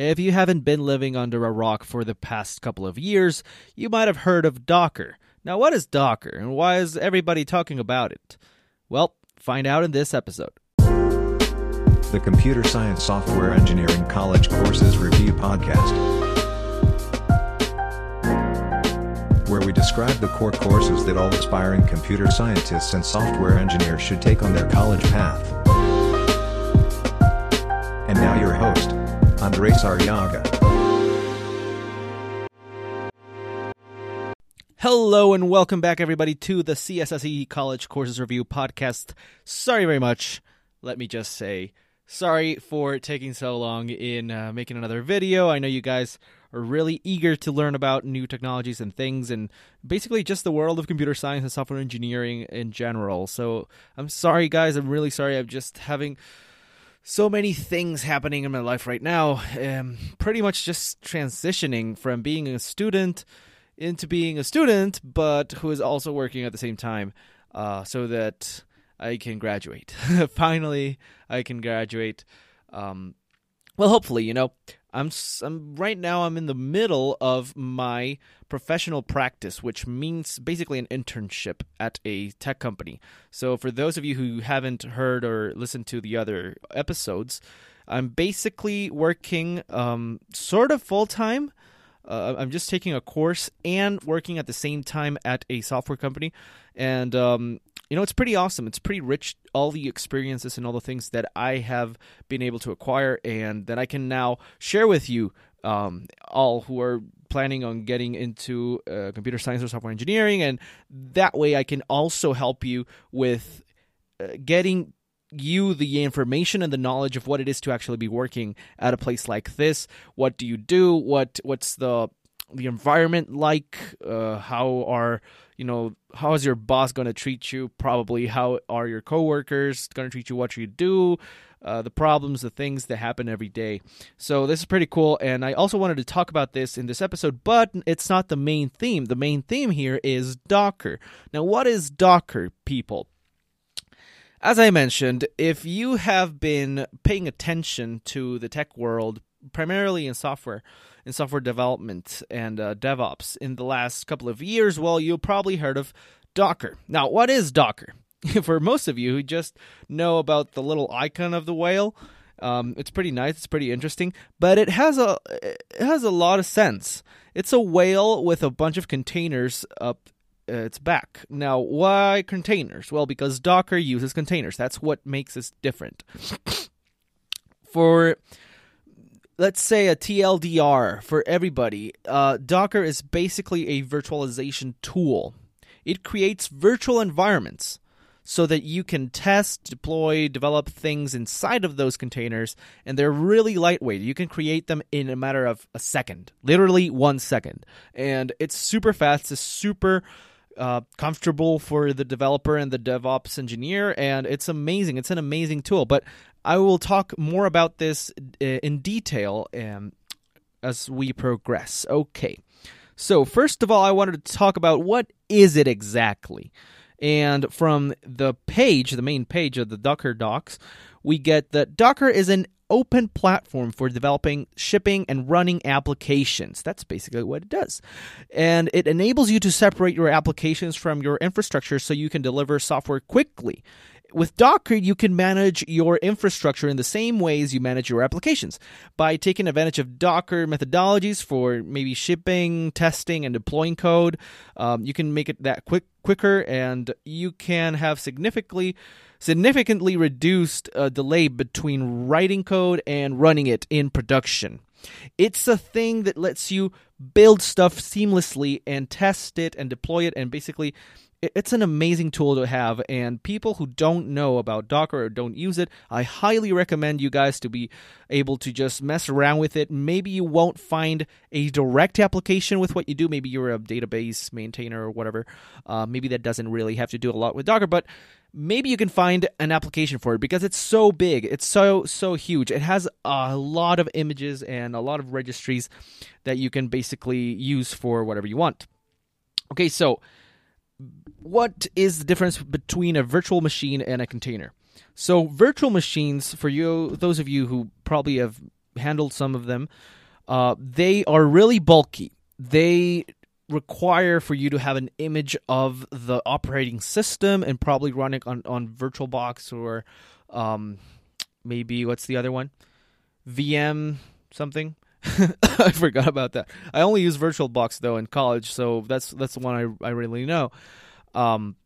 If you haven't been living under a rock for the past couple of years, you might have heard of Docker. Now, what is Docker and why is everybody talking about it? Well, find out in this episode. The Computer Science Software Engineering College Courses Review Podcast, where we describe the core courses that all aspiring computer scientists and software engineers should take on their college path. And now your host, Andres Arriaga. Hello and welcome back, everybody, to the CSSE College Courses Review podcast. Sorry very much. Let me just say sorry for taking so long in uh, making another video. I know you guys are really eager to learn about new technologies and things, and basically just the world of computer science and software engineering in general. So I'm sorry, guys. I'm really sorry. I'm just having so many things happening in my life right now. Um, pretty much just transitioning from being a student into being a student, but who is also working at the same time, uh, so that I can graduate. Finally, I can graduate. Um, well, hopefully, you know, I'm, I'm right now. I'm in the middle of my professional practice, which means basically an internship at a tech company. So, for those of you who haven't heard or listened to the other episodes, I'm basically working um, sort of full time. Uh, I'm just taking a course and working at the same time at a software company, and um, you know it's pretty awesome. It's pretty rich, all the experiences and all the things that I have been able to acquire, and that I can now share with you, um, all who are planning on getting into uh, computer science or software engineering, and that way I can also help you with uh, getting you the information and the knowledge of what it is to actually be working at a place like this. What do you do? What what's the the environment like? Uh, how are you know how is your boss going to treat you? Probably how are your coworkers going to treat you? What you do? Uh, the problems, the things that happen every day. So this is pretty cool, and I also wanted to talk about this in this episode, but it's not the main theme. The main theme here is Docker. Now, what is Docker, people? As I mentioned, if you have been paying attention to the tech world, primarily in software, in software development and uh, DevOps in the last couple of years, well, you've probably heard of Docker. Now, what is Docker? For most of you who just know about the little icon of the whale, um, it's pretty nice. It's pretty interesting, but it has a it has a lot of sense. It's a whale with a bunch of containers up its back. Now, why containers? Well, because Docker uses containers. That's what makes us different. for let's say a TLDR for everybody, uh, Docker is basically a virtualization tool. It creates virtual environments so that you can test, deploy, develop things inside of those containers, and they're really lightweight. You can create them in a matter of a second, literally one second. And it's super fast, it's super uh, comfortable for the developer and the DevOps engineer, and it's amazing. It's an amazing tool. But I will talk more about this uh, in detail um, as we progress. Okay. So first of all, I wanted to talk about what is it exactly. And from the page, the main page of the Docker docs, we get that Docker is an open platform for developing, shipping, and running applications. That's basically what it does. And it enables you to separate your applications from your infrastructure so you can deliver software quickly. With Docker, you can manage your infrastructure in the same ways you manage your applications by taking advantage of Docker methodologies for maybe shipping, testing, and deploying code. Um, you can make it that quick, quicker, and you can have significantly significantly reduced uh, delay between writing code and running it in production. It's a thing that lets you build stuff seamlessly and test it and deploy it and basically it's an amazing tool to have and people who don't know about docker or don't use it i highly recommend you guys to be able to just mess around with it. Maybe you won't find a direct application with what you do. Maybe you're a database maintainer or whatever. Uh, maybe that doesn't really have to do a lot with docker but maybe you can find an application for it because it's so big. It's so so huge. It has a lot of images and a lot of registries that you can basically use for whatever you want. Okay so what is the difference between a virtual machine and a container? So, virtual machines, for you, those of you who probably have handled some of them. Uh, they are really bulky. They require for you to have an image of the operating system and probably run it on, on VirtualBox or um, maybe what's the other one? VM something. I forgot about that. I only use VirtualBox though in college, so that's that's the one I I really know. Um,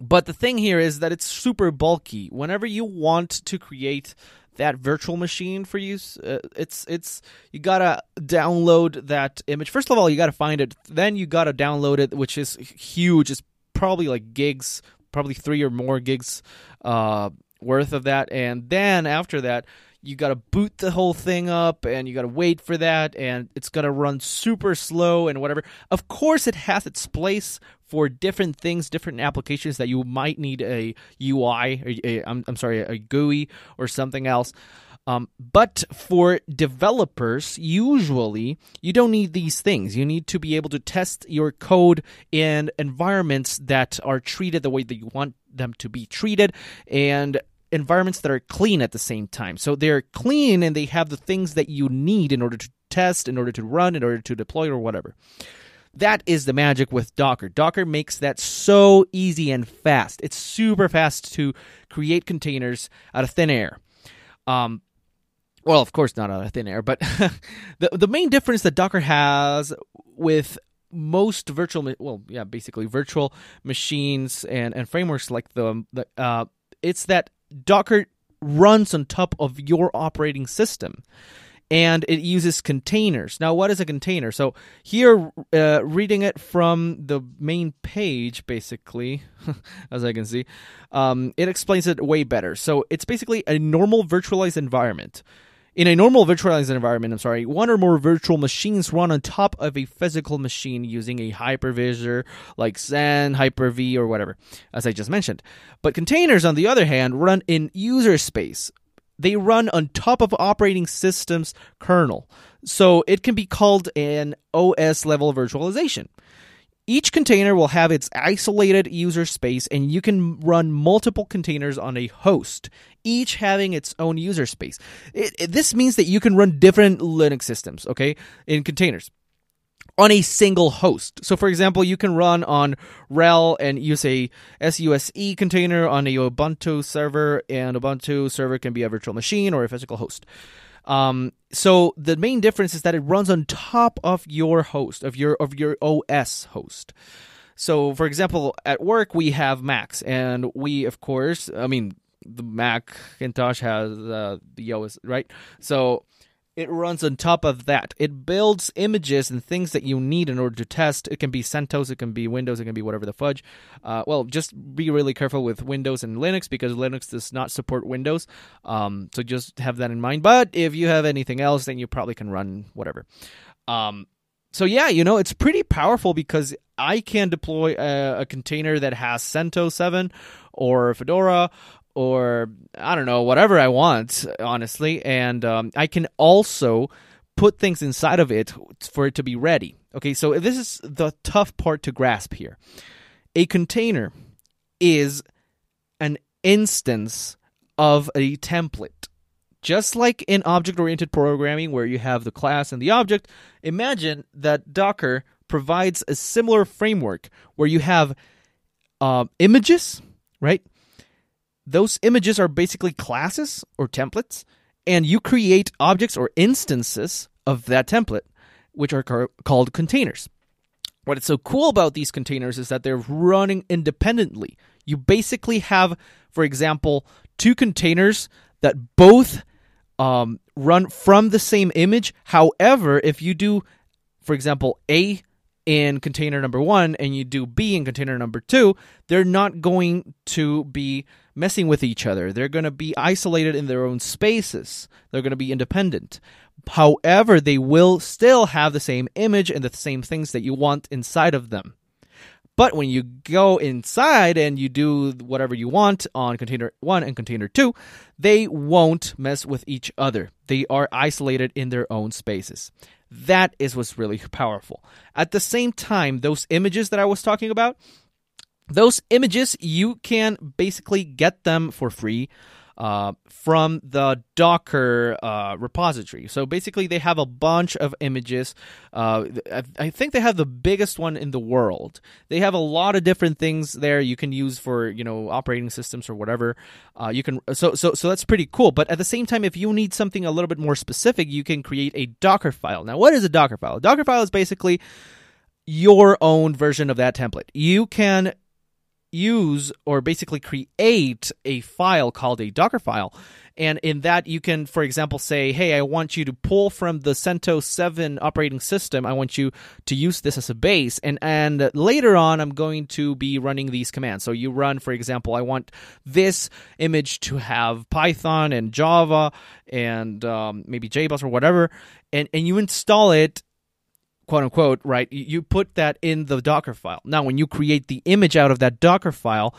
but the thing here is that it's super bulky. Whenever you want to create that virtual machine for use, uh, it's it's you gotta download that image. First of all, you gotta find it. Then you gotta download it, which is huge. It's probably like gigs, probably three or more gigs uh, worth of that. And then after that, you got to boot the whole thing up and you got to wait for that and it's going to run super slow and whatever. Of course, it has its place for different things, different applications that you might need a UI, a, a, I'm, I'm sorry, a GUI or something else. Um, but for developers, usually you don't need these things. You need to be able to test your code in environments that are treated the way that you want them to be treated and environments that are clean at the same time. So they're clean and they have the things that you need in order to test, in order to run, in order to deploy, or whatever. That is the magic with Docker. Docker makes that so easy and fast. It's super fast to create containers out of thin air. Um, well, of course, not out of thin air, but the the main difference that Docker has with most virtual, well, yeah, basically virtual machines and, and frameworks like the, the uh, it's that Docker runs on top of your operating system and it uses containers. Now, what is a container? So, here, uh, reading it from the main page, basically, as I can see, um, it explains it way better. So, it's basically a normal virtualized environment. In a normal virtualized environment, I'm sorry, one or more virtual machines run on top of a physical machine using a hypervisor like Xen, Hyper-V, or whatever, as I just mentioned. But containers, on the other hand, run in user space. They run on top of operating system's kernel. So it can be called an OS level virtualization. Each container will have its isolated user space, and you can run multiple containers on a host, each having its own user space. It, it, this means that you can run different Linux systems, okay, in containers on a single host. So, for example, you can run on RHEL and use a SUSE container on a Ubuntu server, and Ubuntu server can be a virtual machine or a physical host. Um, so the main difference is that it runs on top of your host of your of your OS host. So, for example, at work we have Macs, and we, of course, I mean, the Macintosh has uh, the OS, right? So it runs on top of that. It builds images and things that you need in order to test. It can be CentOS, it can be Windows, it can be whatever the fudge. Uh, well, just be really careful with Windows and Linux because Linux does not support Windows. Um, so just have that in mind. But if you have anything else, then you probably can run whatever. Um, so yeah, you know, it's pretty powerful because I can deploy a, a container that has CentOS 7 or Fedora or I don't know, whatever I want, honestly. And um, I can also put things inside of it for it to be ready. Okay, so this is the tough part to grasp here. A container is an instance of a template. Just like in object oriented programming, where you have the class and the object, imagine that Docker provides a similar framework where you have uh, images, right? Those images are basically classes or templates, and you create objects or instances of that template, which are called containers. What is so cool about these containers is that they're running independently. You basically have, for example, two containers that both um, run from the same image. However, if you do, for example, A in container number one and you do B in container number two, they're not going to be messing with each other. They're going to be isolated in their own spaces. They're going to be independent. However, they will still have the same image and the same things that you want inside of them. But when you go inside and you do whatever you want on container 1 and container 2, they won't mess with each other. They are isolated in their own spaces. That is what's really powerful. At the same time, those images that I was talking about, those images you can basically get them for free uh, from the Docker uh, repository. So basically, they have a bunch of images. Uh, I, think they have the biggest one in the world. They have a lot of different things there you can use for you know operating systems or whatever. Uh, you can so so so that's pretty cool. But at the same time, if you need something a little bit more specific, you can create a Docker file. Now, what is a Docker file? A Docker file is basically your own version of that template. You can use or basically create a file called a Docker file. And in that, you can, for example, say, hey, I want you to pull from the CentOS 7 operating system. I want you to use this as a base. And, and later on, I'm going to be running these commands. So you run, for example, I want this image to have Python and Java and um, maybe JBoss or whatever. And, and you install it quote unquote, right? You put that in the Docker file. Now, when you create the image out of that Docker file,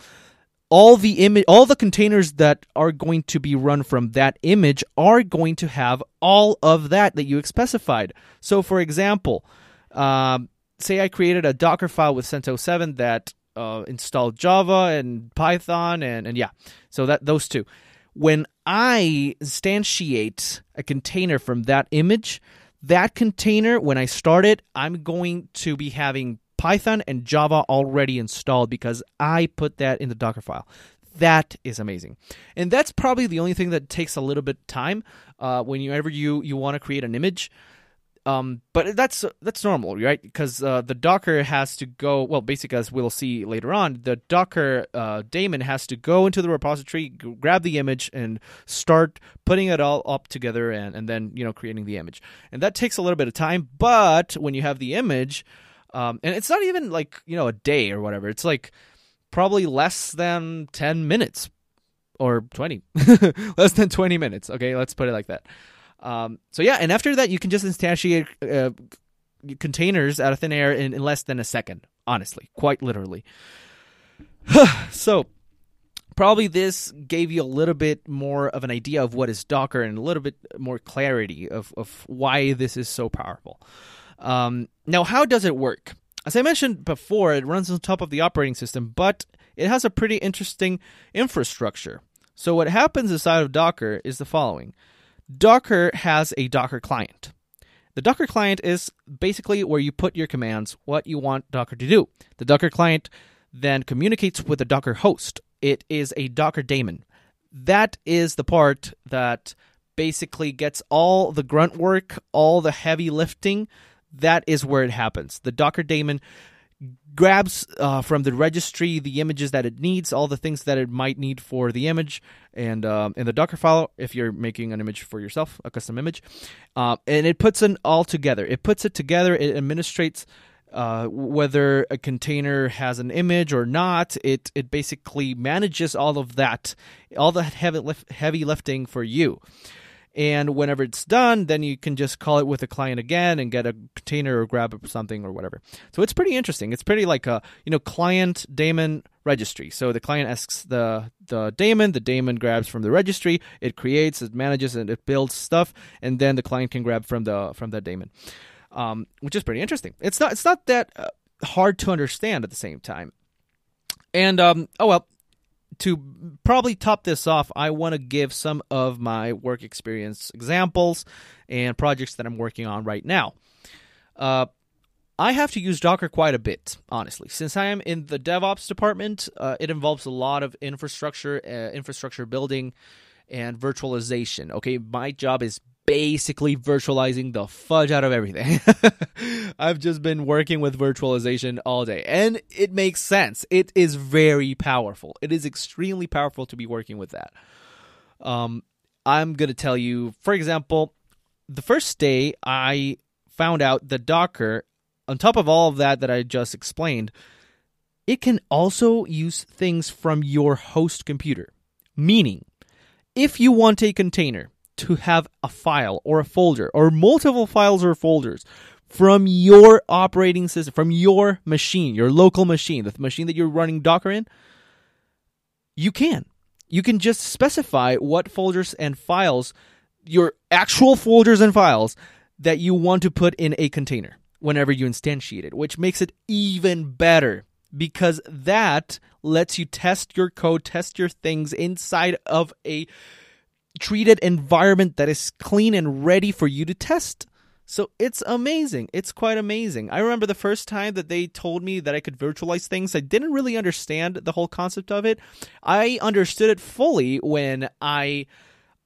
all the image, all the containers that are going to be run from that image are going to have all of that that you specified. So, for example, um, say I created a Docker file with CentOS 7 that uh, installed Java and Python and and yeah, so that those two. When I instantiate a container from that image, that container, when I start it, I'm going to be having Python and Java already installed because I put that in the Docker file. That is amazing, and that's probably the only thing that takes a little bit time uh, whenever you you want to create an image. Um, but that's that's normal, right? Because uh, the Docker has to go. Well, basically, as we'll see later on, the Docker uh, daemon has to go into the repository, g- grab the image, and start putting it all up together, and, and then you know creating the image. And that takes a little bit of time. But when you have the image, um, and it's not even like you know a day or whatever. It's like probably less than ten minutes or twenty, less than twenty minutes. Okay, let's put it like that. Um, so yeah, and after that, you can just instantiate uh, containers out of thin air in, in less than a second. Honestly, quite literally. so probably this gave you a little bit more of an idea of what is Docker and a little bit more clarity of, of why this is so powerful. Um, now, how does it work? As I mentioned before, it runs on top of the operating system, but it has a pretty interesting infrastructure. So, what happens inside of Docker is the following Docker has a Docker client. The Docker client is basically where you put your commands, what you want Docker to do. The Docker client then communicates with the Docker host. It is a Docker daemon. That is the part that basically gets all the grunt work, all the heavy lifting. That is where it happens. The Docker daemon grabs uh, from the registry the images that it needs, all the things that it might need for the image, and um, in the Docker file, if you're making an image for yourself, a custom image, uh, and it puts it all together. It puts it together. It administrates uh, whether a container has an image or not. It it basically manages all of that, all the heavy heavy lifting for you. And whenever it's done, then you can just call it with a client again and get a container or grab something or whatever. So it's pretty interesting. It's pretty like a you know client daemon registry. So the client asks the the daemon, the daemon grabs from the registry, it creates, it manages, and it builds stuff, and then the client can grab from the from the daemon, um, which is pretty interesting. It's not it's not that uh, hard to understand at the same time. And um, oh well, to probably top this off, I want to give some of my work experience examples and projects that I'm working on right now. Uh, I have to use Docker quite a bit, honestly. Since I am in the DevOps department, uh, it involves a lot of infrastructure, uh, infrastructure building, and virtualization. Okay, my job is basically virtualizing the fudge out of everything. I've just been working with virtualization all day, and it makes sense. It is very powerful. It is extremely powerful to be working with that. Um, I'm going to tell you, for example, the first day I found out that Docker, on top of all of that that I just explained, it can also use things from your host computer. Meaning, if you want a container to have a file or a folder or multiple files or folders from your operating system, from your machine, your local machine, the machine that you're running Docker in, you can. You can just specify what folders and files, your actual folders and files, that you want to put in a container whenever you instantiate it, which makes it even better. because that lets you test your code, test your things inside of a treated environment that is clean and ready for you to test. So it's amazing. It's quite amazing. I remember the first time that they told me that I could virtualize things, I didn't really understand the whole concept of it. I understood it fully when I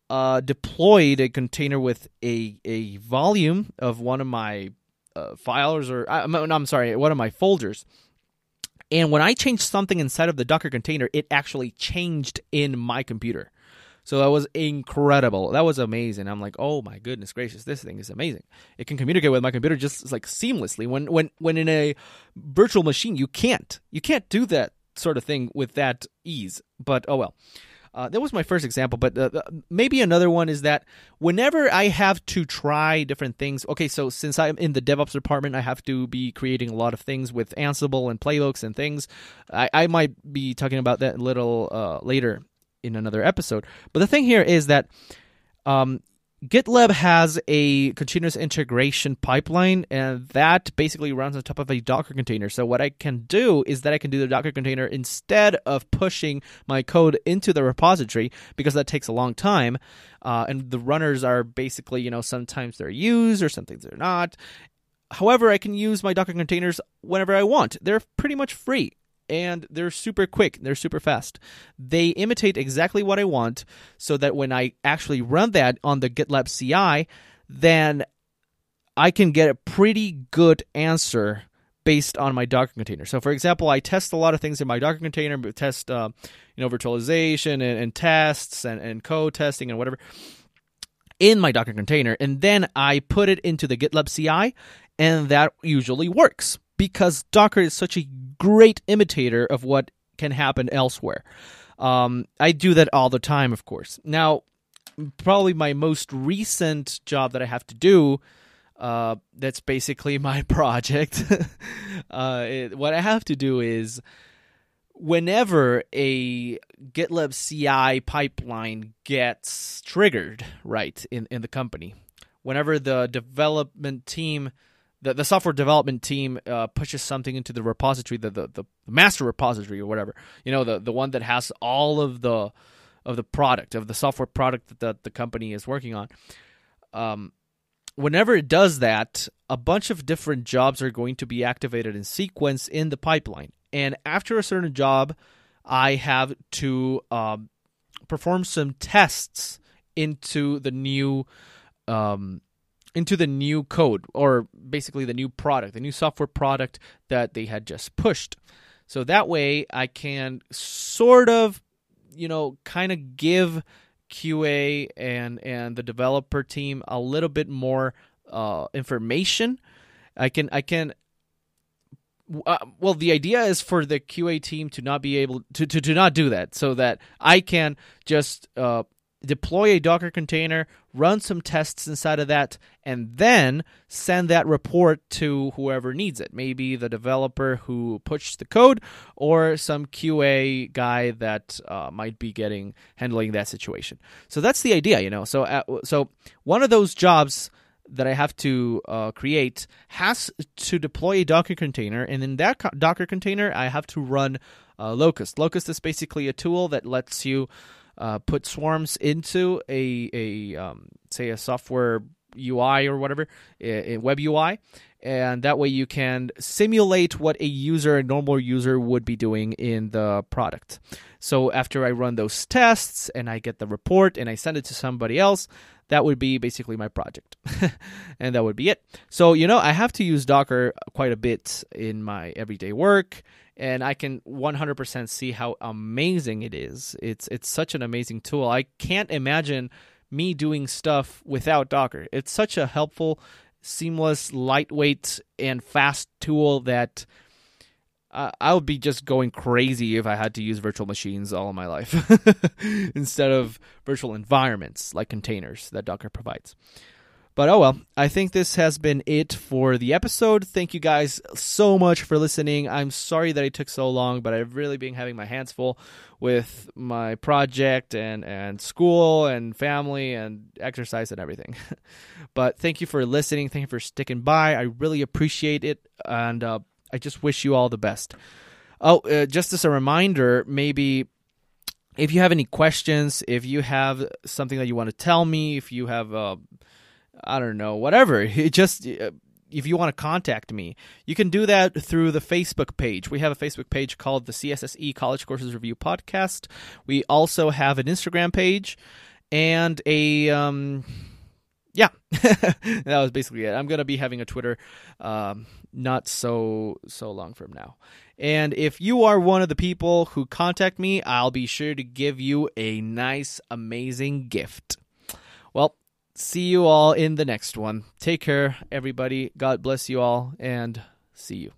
uh, deployed a container with a, a volume of one of my uh, files, or uh, no, I'm sorry, one of my folders. And when I changed something inside of the Docker container, it actually changed in my computer. So that was incredible. That was amazing. I'm like, oh my goodness gracious, this thing is amazing. It can communicate with my computer just like seamlessly. When when when in a virtual machine, you can't you can't do that sort of thing with that ease. But oh well. Uh, that was my first example, but uh, uh maybe another one is that whenever I have to try different things, okay, so since I'm in the DevOps department, I have to be creating a lot of things with Ansible and playbooks and things. I, I might be talking about that a little uh, later in another episode. But the thing here is that um, GitLab has a continuous integration pipeline, and that basically runs on top of a Docker container. So, what I can do is that I can do the Docker container instead of pushing my code into the repository because that takes a long time. Uh, and the runners are basically, you know, sometimes they're used or sometimes they're not. However, I can use my Docker containers whenever I want. They're pretty much free and they're super quick, they're super fast. They imitate exactly what I want so that when I actually run that on the GitLab CI, then I can get a pretty good answer based on my Docker container. So, for example, I test a lot of things in my Docker container, test uh, you know virtualization and, and tests and, and code testing and whatever in my Docker container, and then I put it into the GitLab CI, and that usually works because Docker is such a great imitator of what can happen elsewhere. Um, I do that all the time, of course. Now, probably my most recent job that I have to do. Uh, that's basically my project. uh, it, what I have to do is whenever a GitLab CI pipeline gets triggered, right, in, in the company, whenever the development team the, the software development team uh, pushes something into the repository, the, the, the master repository or whatever, you know, the, the one that has all of the of the product of the software product that the, the company is working on. Um, whenever it does that, a bunch of different jobs are going to be activated in sequence in the pipeline, and after a certain job, I have to um, perform some tests into the new um, into the new code or basically the new product, the new software product that they had just pushed. So that way I can sort of, you know, kind of give QA and and the developer team a little bit more uh, information. I can I can uh, well the idea is for the qa team to not be able to, to, to not do that so that i can just uh, deploy a Docker container, run some tests inside of that, and then send that report to whoever needs it. Maybe the developer who pushed the code, or some QA guy that uh, might be getting handling that situation. So that's the idea, you know. So uh, so one of those jobs that I have to uh, create has to deploy a Docker container, and in that co- Docker container, I have to run uh, Locust. Locust is basically a tool that lets you uh, put swarms into a a um, say a software UI or whatever, a, a web UI, and that way you can simulate what a user, a normal user, would be doing in the product. So after I run those tests and I get the report and I send it to somebody else, that would be basically my project. and that would be it. So, you know, I have to use Docker quite a bit in my everyday work and I can 100% see how amazing it is. It's it's such an amazing tool. I can't imagine me doing stuff without Docker. It's such a helpful, seamless, lightweight, and fast tool that uh, I would be just going crazy if I had to use virtual machines all of my life instead of virtual environments like containers that Docker provides. But oh well, I think this has been it for the episode. Thank you guys so much for listening. I'm sorry that it took so long, but I've really been having my hands full with my project and, and school and family and exercise and everything. but thank you for listening. Thank you for sticking by. I really appreciate it. And uh, I just wish you all the best. Oh, uh, just as a reminder, maybe if you have any questions, if you have something that you want to tell me, if you have, uh, I don't know, whatever, it just uh, if you want to contact me, you can do that through the Facebook page. We have a Facebook page called the CSSE College Courses Review Podcast. We also have an Instagram page and a um, yeah, that was basically it. I'm gonna be having a Twitter, um, not so so long from now. And if you are one of the people who contact me, I'll be sure to give you a nice, amazing gift. See you all in the next one. Take care, everybody. God bless you all, and see you.